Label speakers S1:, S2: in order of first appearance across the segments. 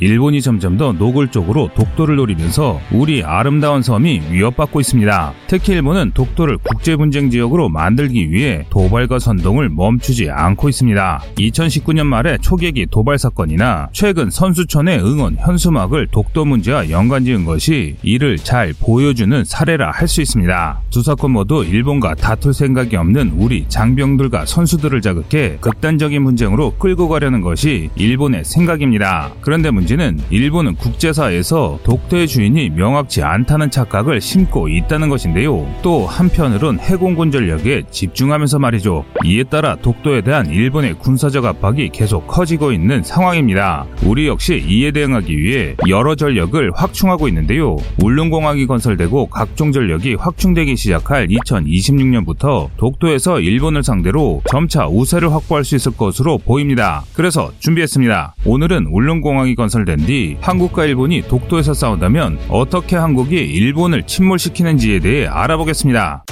S1: 일본이 점점 더 노골적으로 독도를 노리면서 우리 아름다운 섬이 위협받고 있습니다. 특히 일본은 독도를 국제 분쟁 지역으로 만들기 위해 도발과 선동을 멈추지 않고 있습니다. 2019년 말에 초계기 도발 사건이나 최근 선수촌의 응원 현수막을 독도 문제와 연관지은 것이 이를 잘 보여주는 사례라 할 수 있습니다. 두 사건 모두 일본과 다툴 생각이 없는 우리 장병들과 선수들을 자극해 극단적인 분쟁으로 끌고 가려는 것이 일본의 생각입니다. 그런데 문제 는 일본은 국제사에서 독도의 주인이 명확치 않다는 착각을 심고 있다는 것인데요. 또 한편으론 해공군 전력에 집중하면서 말이죠. 이에 따라 독도에 대한 일본의 군사적 압박이 계속 커지고 있는 상황입니다. 우리 역시 이에 대응하기 위해 여러 전력을 확충하고 있는데요. 울릉공항이 건설되고 각종 전력이 확충되기 시작할 2026년부터 독도에서 일본을 상대로 점차 우세를 확보할 수 있을 것으로 보입니다. 그래서 준비했습니다. 오늘은 울릉공항이 건설 된 뒤 한국과 일본이 독도에서 싸운다면 어떻게 한국이 일본을 침몰시키는지에 대해 알아보겠습니다.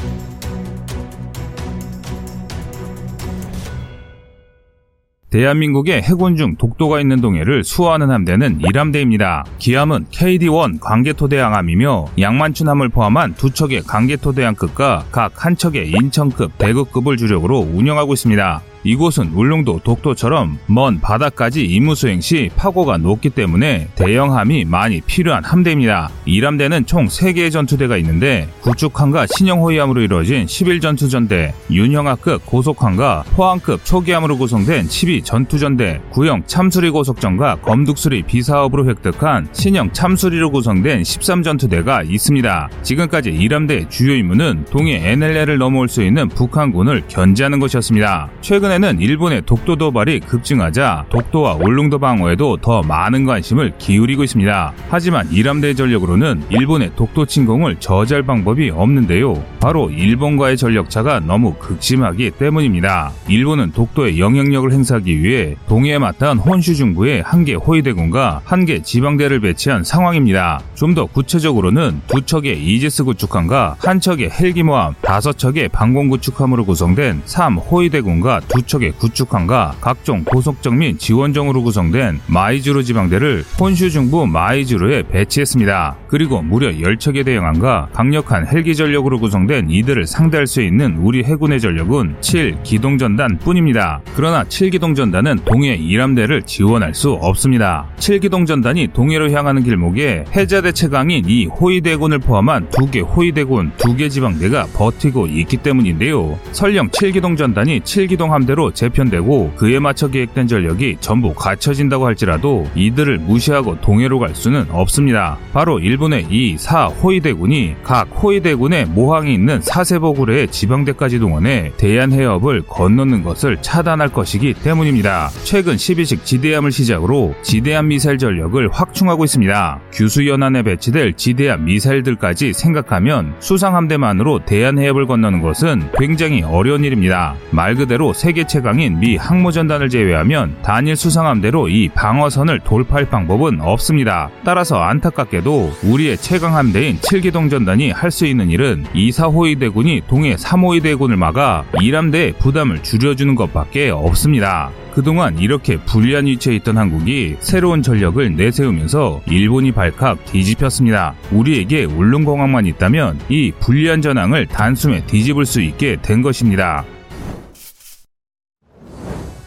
S1: 대한민국의 해군 중 독도가 있는 동해를 수호하는 함대는 이함대입니다. 기함은 KD-1 관계토대양함이며 양만춘함을 포함한 두 척의 관계토대양급과 각 한 척의 인천급 대극급을 주력으로 운영하고 있습니다. 이곳은 울릉도 독도처럼 먼 바다까지 임무 수행 시 파고가 높기 때문에 대형함이 많이 필요한 함대입니다. 이함대는 총 3개의 전투대가 있는데 구축함과 신형호위함으로 이루어진 11전투전대, 윤형하급 고속함과 포항급 초기함으로 구성된 12전투전대, 구형 참수리 고속전과 검둑수리 비사업으로 획득한 신형 참수리로 구성된 13전투대가 있습니다. 지금까지 이함대의 주요 임무는 동해 NLL을 넘어올 수 있는 북한군을 견제하는 것이었습니다. 최근에 최근에는 일본의 독도 도발이 급증하자 독도와 울릉도 방어에도 더 많은 관심을 기울이고 있습니다. 하지만 일함대 전력으로는 일본의 독도 침공을 저지할 방법이 없는데요. 바로 일본과의 전력차가 너무 극심하기 때문입니다. 일본은 독도의 영향력을 행사하기 위해 동해에 맞닿은 혼슈 중부에 한 개 호위대군과 한 개 지방대를 배치한 상황입니다. 좀 더 구체적으로는 두 척의 이지스 구축함과 한 척의 헬기모함, 다섯 척의 방공 구축함으로 구성된 3 호위대군과 두 척의 구축함과 각종 고속정 및 지원정으로 구성된 마이즈루 지방대를 혼슈 중부 마이즈루에 배치했습니다. 그리고 무려 10척의 대형함과 강력한 헬기 전력으로 구성된 이들을 상대할 수 있는 우리 해군의 전력은 7기동전단 뿐입니다. 그러나 7기동전단은 동해 이람대를 지원할 수 없습니다. 7기동전단이 동해로 향하는 길목에 해자대 최강인 이 호위대군을 포함한 두 개 호위대군, 두 개 지방대가 버티고 있기 때문인데요. 설령 7기동전단이 7기동 함대 대로 재편되고 그에 맞춰 계획된 전력이 전부 갖춰진다고 할지라도 이들을 무시하고 동해로 갈 수는 없습니다. 바로 일본의 이 4호위대군이 각 호위대군의 모항이 있는 사세보구레의 지방대까지 동원해 대한해협을 건너는 것을 차단할 것이기 때문입니다. 최근 12식 지대함을 시작으로 지대함 미사일 전력을 확충하고 있습니다. 규수 연안에 배치될 지대함 미사일들까지 생각하면 수상함대만으로 대한해협을 건너는 것은 굉장히 어려운 일입니다. 말 그대로 세계 최강인 미 항모전단을 제외하면 단일 수상함대로 이 방어선을 돌파할 방법은 없습니다. 따라서 안타깝게도 우리의 최강 함대인 7기동 전단이 할 수 있는 일은 2, 4호위 대군이 동해 3호위 대군을 막아 2함대의 부담을 줄여주는 것밖에 없습니다. 그동안 이렇게 불리한 위치에 있던 한국이 새로운 전력을 내세우면서 일본이 발칵 뒤집혔습니다. 우리에게 울릉공항만 있다면 이 불리한 전황을 단숨에 뒤집을 수 있게 된 것입니다.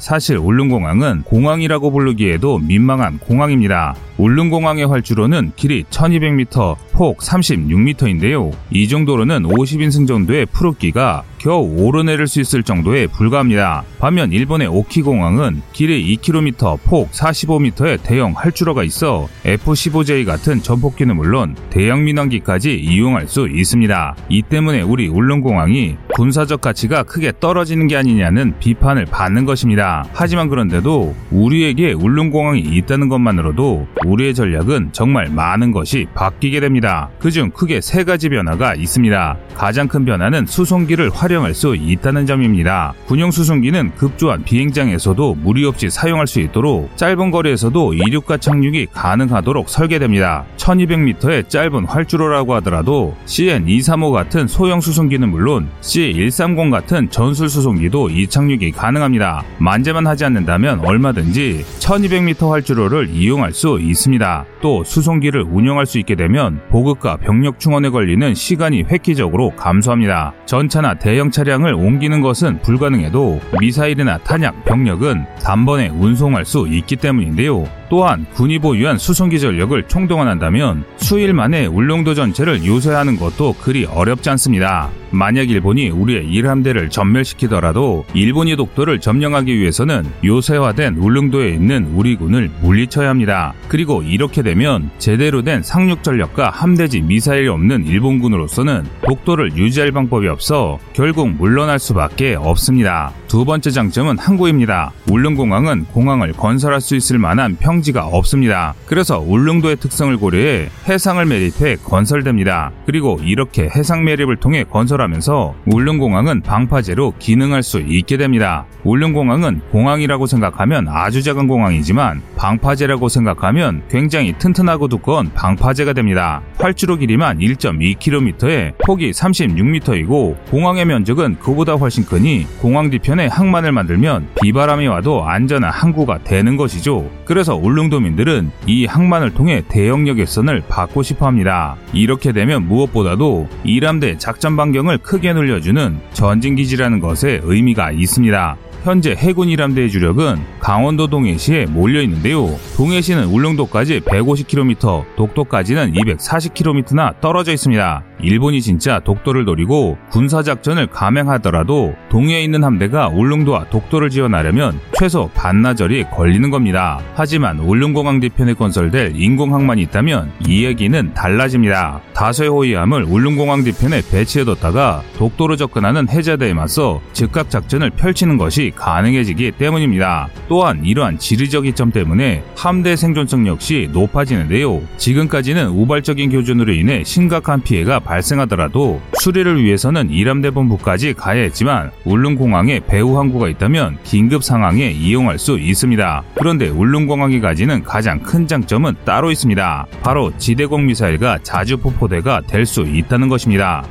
S1: 사실 울릉공항은 공항이라고 부르기에도 민망한 공항입니다. 울릉공항의 활주로는 길이 1200m, 폭 36m인데요. 이 정도로는 50인승 정도의 푸르기가 겨우 오르내릴 수 있을 정도에 불과합니다. 반면 일본의 오키공항은 길이 2km, 폭 45m의 대형 활주로가 있어 F-15J 같은 전폭기는 물론 대형 민항기까지 이용할 수 있습니다. 이 때문에 우리 울릉공항이 군사적 가치가 크게 떨어지는 게 아니냐는 비판을 받는 것입니다. 하지만 그런데도 우리에게 울릉공항이 있다는 것만으로도 우리의 전략은 정말 많은 것이 바뀌게 됩니다. 그중 크게 세 가지 변화가 있습니다. 가장 큰 변화는 수송기를 활용 활용할 수 있다는 점입니다. 군용 수송기는 급조한 비행장에서도 무리 없이 사용할 수 있도록 짧은 거리에서도 이륙과 착륙이 가능하도록 설계됩니다. 1200m의 짧은 활주로라고 하더라도 CN235 같은 소형 수송기는 물론 C130 같은 전술 수송기도 이 착륙이 가능합니다. 만재만 하지 않는다면 얼마든지 1200m 활주로를 이용할 수 있습니다. 또 수송기를 운영할 수 있게 되면 보급과 병력 충원에 걸리는 시간이 획기적으로 감소합니다. 전차나 대형 차량을 옮기는 것은 불가능해도 미사일이나 탄약, 병력은 단번에 운송할 수 있기 때문인데요. 또한 군이 보유한 수송기 전력을 총동원한다면 수일 만에 울릉도 전체를 요새하는 것도 그리 어렵지 않습니다. 만약 일본이 우리의 일함대를 전멸시키더라도 일본이 독도를 점령하기 위해서는 요새화된 울릉도에 있는 우리 군을 물리쳐야 합니다. 그리고 이렇게 되면 제대로 된 상륙 전력과 함대지 미사일이 없는 일본군으로서는 독도를 유지할 방법이 없어 결국 물러날 수밖에 없습니다. 두 번째 장점은 항구입니다. 울릉공항은 공항을 건설할 수 있을 만한 평지가 없습니다. 그래서 울릉도의 특성을 고려해 해상을 매립해 건설됩니다. 그리고 이렇게 해상 매립을 통해 건설하면서 울릉공항은 방파제로 기능할 수 있게 됩니다. 울릉공항은 공항이라고 생각하면 아주 작은 공항이지만 방파제라고 생각하면 굉장히 튼튼하고 두꺼운 방파제가 됩니다. 활주로 길이만 1.2km에 폭이 36m이고 공항의 면적은 그보다 훨씬 크니 공항 뒤편 에 항만을 만들면 비바람이 와도 안전한 항구가 되는 것이죠. 그래서 울릉도민들은 이 항만을 통해 대역력 개선을 받고 싶어 합니다. 이렇게 되면 무엇보다도 이람대 작전 반경을 크게 늘려주는 전진기지라는 것에 의미가 있습니다. 현재 해군 이람대의 주력은 강원도 동해시에 몰려 있는데요. 동해시는 울릉도까지 150km, 독도까지는 240km나 떨어져 있습니다. 일본이 진짜 독도를 노리고 군사작전을 감행하더라도 동해에 있는 함대가 울릉도와 독도를 지원하려면 최소 반나절이 걸리는 겁니다. 하지만 울릉공항 뒤편에 건설될 인공항만이 있다면 이 얘기는 달라집니다. 다수의 호위함을 울릉공항 뒤편에 배치해뒀다가 독도로 접근하는 해자대에 맞서 즉각 작전을 펼치는 것이 가능해지기 때문입니다. 또한 이러한 지리적 이점 때문에 함대 생존성 역시 높아지는데요. 지금까지는 우발적인 교전으로 인해 심각한 피해가 발생하더라도 수리를 위해서는 이람대 본부까지 가야 했지만 울릉공항에 배후 항구가 있다면 긴급 상황에 이용할 수 있습니다. 그런데 울릉공항이 가지는 가장 큰 장점은 따로 있습니다. 바로 지대공 미사일과 자주 포포대가 될 수 있다는 것입니다.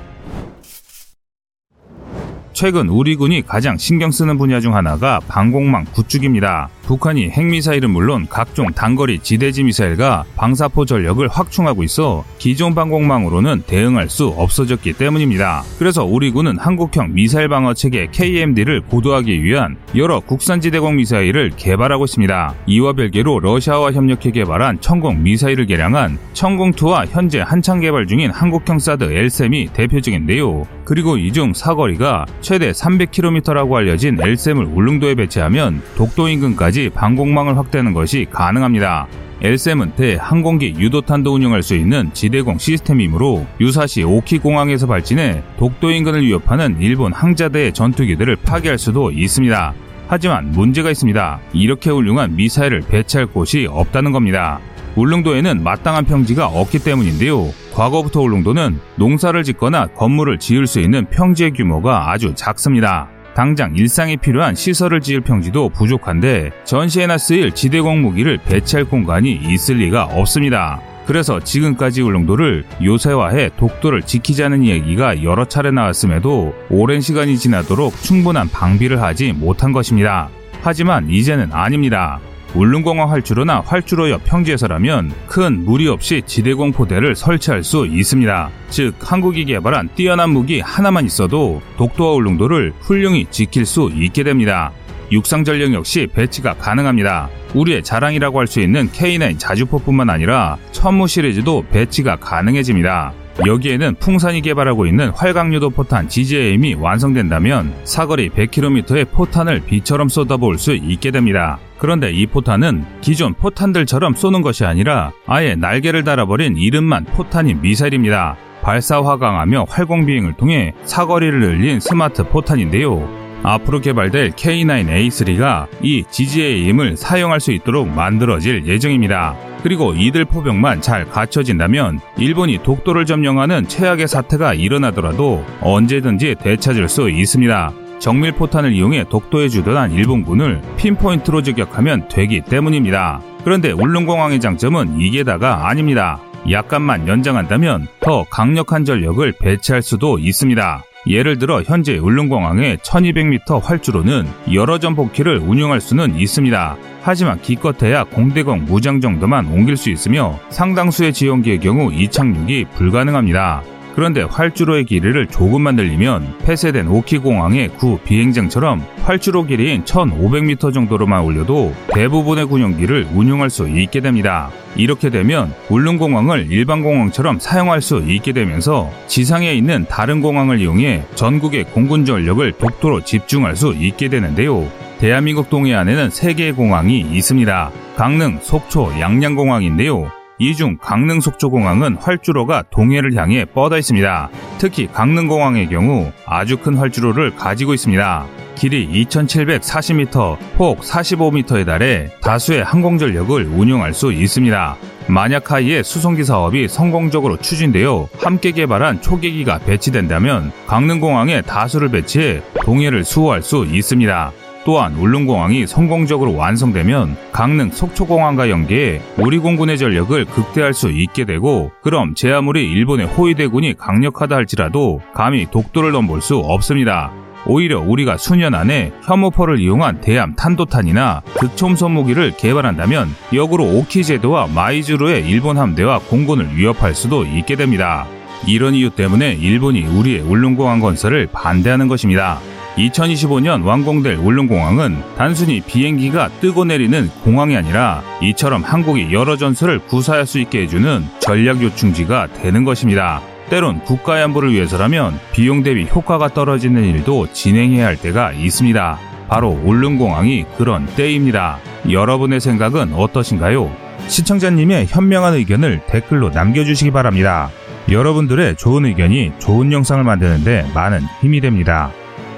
S1: 최근 우리 군이 가장 신경 쓰는 분야 중 하나가 방공망 구축입니다. 북한이 핵미사일은 물론 각종 단거리 지대지 미사일과 방사포 전력을 확충하고 있어 기존 방공망으로는 대응할 수 없어졌기 때문입니다. 그래서 우리 군은 한국형 미사일 방어 체계 KMD를 고도하기 위한 여러 국산 지대공 미사일을 개발하고 있습니다. 이와 별개로 러시아와 협력해 개발한 천공 미사일을 개량한 천공2와 현재 한창 개발 중인 한국형 사드 LSM이 대표적인데요. 그리고 이 중 사거리가 최대 300km라고 알려진 LSM을 울릉도에 배치하면 독도 인근까지 방공망을 확대하는 것이 가능합니다. LSM은 대항공기 유도탄도 운영할 수 있는 지대공 시스템이므로 유사시 오키 공항에서 발진해 독도 인근을 위협하는 일본 항자대의 전투기들을 파괴할 수도 있습니다. 하지만 문제가 있습니다. 이렇게 훌륭한 미사일을 배치할 곳이 없다는 겁니다. 울릉도에는 마땅한 평지가 없기 때문인데요. 과거부터 울릉도는 농사를 짓거나 건물을 지을 수 있는 평지의 규모가 아주 작습니다. 당장 일상에 필요한 시설을 지을 평지도 부족한데 전시에나 쓰일 지대공 무기를 배치할 공간이 있을 리가 없습니다. 그래서 지금까지 울릉도를 요새화해 독도를 지키자는 이야기가 여러 차례 나왔음에도 오랜 시간이 지나도록 충분한 방비를 하지 못한 것입니다. 하지만 이제는 아닙니다. 울릉공항 활주로나 활주로 옆 평지에서라면 큰 무리 없이 지대공 포대를 설치할 수 있습니다. 즉 한국이 개발한 뛰어난 무기 하나만 있어도 독도와 울릉도를 훌륭히 지킬 수 있게 됩니다. 육상 전력 역시 배치가 가능합니다. 우리의 자랑이라고 할 수 있는 K9 자주포뿐만 아니라 천무 시리즈도 배치가 가능해집니다. 여기에는 풍산이 개발하고 있는 활강유도 포탄 GJM이 완성된다면 사거리 100km의 포탄을 비처럼 쏟아부을 수 있게 됩니다. 그런데 이 포탄은 기존 포탄들처럼 쏘는 것이 아니라 아예 날개를 달아버린 이름만 포탄인 미사일입니다. 발사 화 강하며 활공 비행을 통해 사거리를 늘린 스마트 포탄인데요. 앞으로 개발될 K9A3가 이 GGAM을 사용할 수 있도록 만들어질 예정입니다. 그리고 이들 포병만 잘 갖춰진다면 일본이 독도를 점령하는 최악의 사태가 일어나더라도 언제든지 되찾을 수 있습니다. 정밀 포탄을 이용해 독도에 주둔한 일본군을 핀포인트로 저격하면 되기 때문입니다. 그런데 울릉공항의 장점은 이게 다가 아닙니다. 약간만 연장한다면 더 강력한 전력을 배치할 수도 있습니다. 예를 들어 현재 울릉공항의 1200m 활주로는 여러 전복기를 운영할 수는 있습니다. 하지만 기껏해야 공대공 무장 정도만 옮길 수 있으며 상당수의 지원기의 경우 이 착륙이 불가능합니다. 그런데 활주로의 길이를 조금만 늘리면 폐쇄된 오키공항의 구 비행장처럼 활주로 길이인 1500m 정도로만 올려도 대부분의 군용기를 운용할 수 있게 됩니다. 이렇게 되면 울릉공항을 일반 공항처럼 사용할 수 있게 되면서 지상에 있는 다른 공항을 이용해 전국의 공군 전력을 독도로 집중할 수 있게 되는데요. 대한민국 동해안에는 3개의 공항이 있습니다. 강릉, 속초, 양양공항인데요. 이 중 강릉 속초공항은 활주로가 동해를 향해 뻗어 있습니다. 특히 강릉공항의 경우 아주 큰 활주로를 가지고 있습니다. 길이 2,740m, 폭 45m에 달해 다수의 항공전력을 운용할 수 있습니다. 만약 하이의 수송기 사업이 성공적으로 추진되어 함께 개발한 초계기가 배치된다면 강릉공항에 다수를 배치해 동해를 수호할 수 있습니다. 또한 울릉공항이 성공적으로 완성되면 강릉 속초공항과 연계해 우리 공군의 전력을 극대화할 수 있게 되고 그럼 제 아무리 일본의 호위대군이 강력하다 할지라도 감히 독도를 넘볼 수 없습니다. 오히려 우리가 수년 안에 혐오포를 이용한 대함 탄도탄이나 극초음속 무기를 개발한다면 역으로 오키 제도와 마이즈루의 일본 함대와 공군을 위협할 수도 있게 됩니다. 이런 이유 때문에 일본이 우리의 울릉공항 건설을 반대하는 것입니다. 2025년 완공될 울릉공항은 단순히 비행기가 뜨고 내리는 공항이 아니라 이처럼 한국이 여러 전술을 구사할 수 있게 해주는 전략 요충지가 되는 것입니다. 때론 국가의 안보를 위해서라면 비용 대비 효과가 떨어지는 일도 진행해야 할 때가 있습니다. 바로 울릉공항이 그런 때입니다. 여러분의 생각은 어떠신가요? 시청자님의 현명한 의견을 댓글로 남겨주시기 바랍니다. 여러분들의 좋은 의견이 좋은 영상을 만드는데 많은 힘이 됩니다.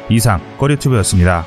S1: 이상 꺼리튜브였습니다.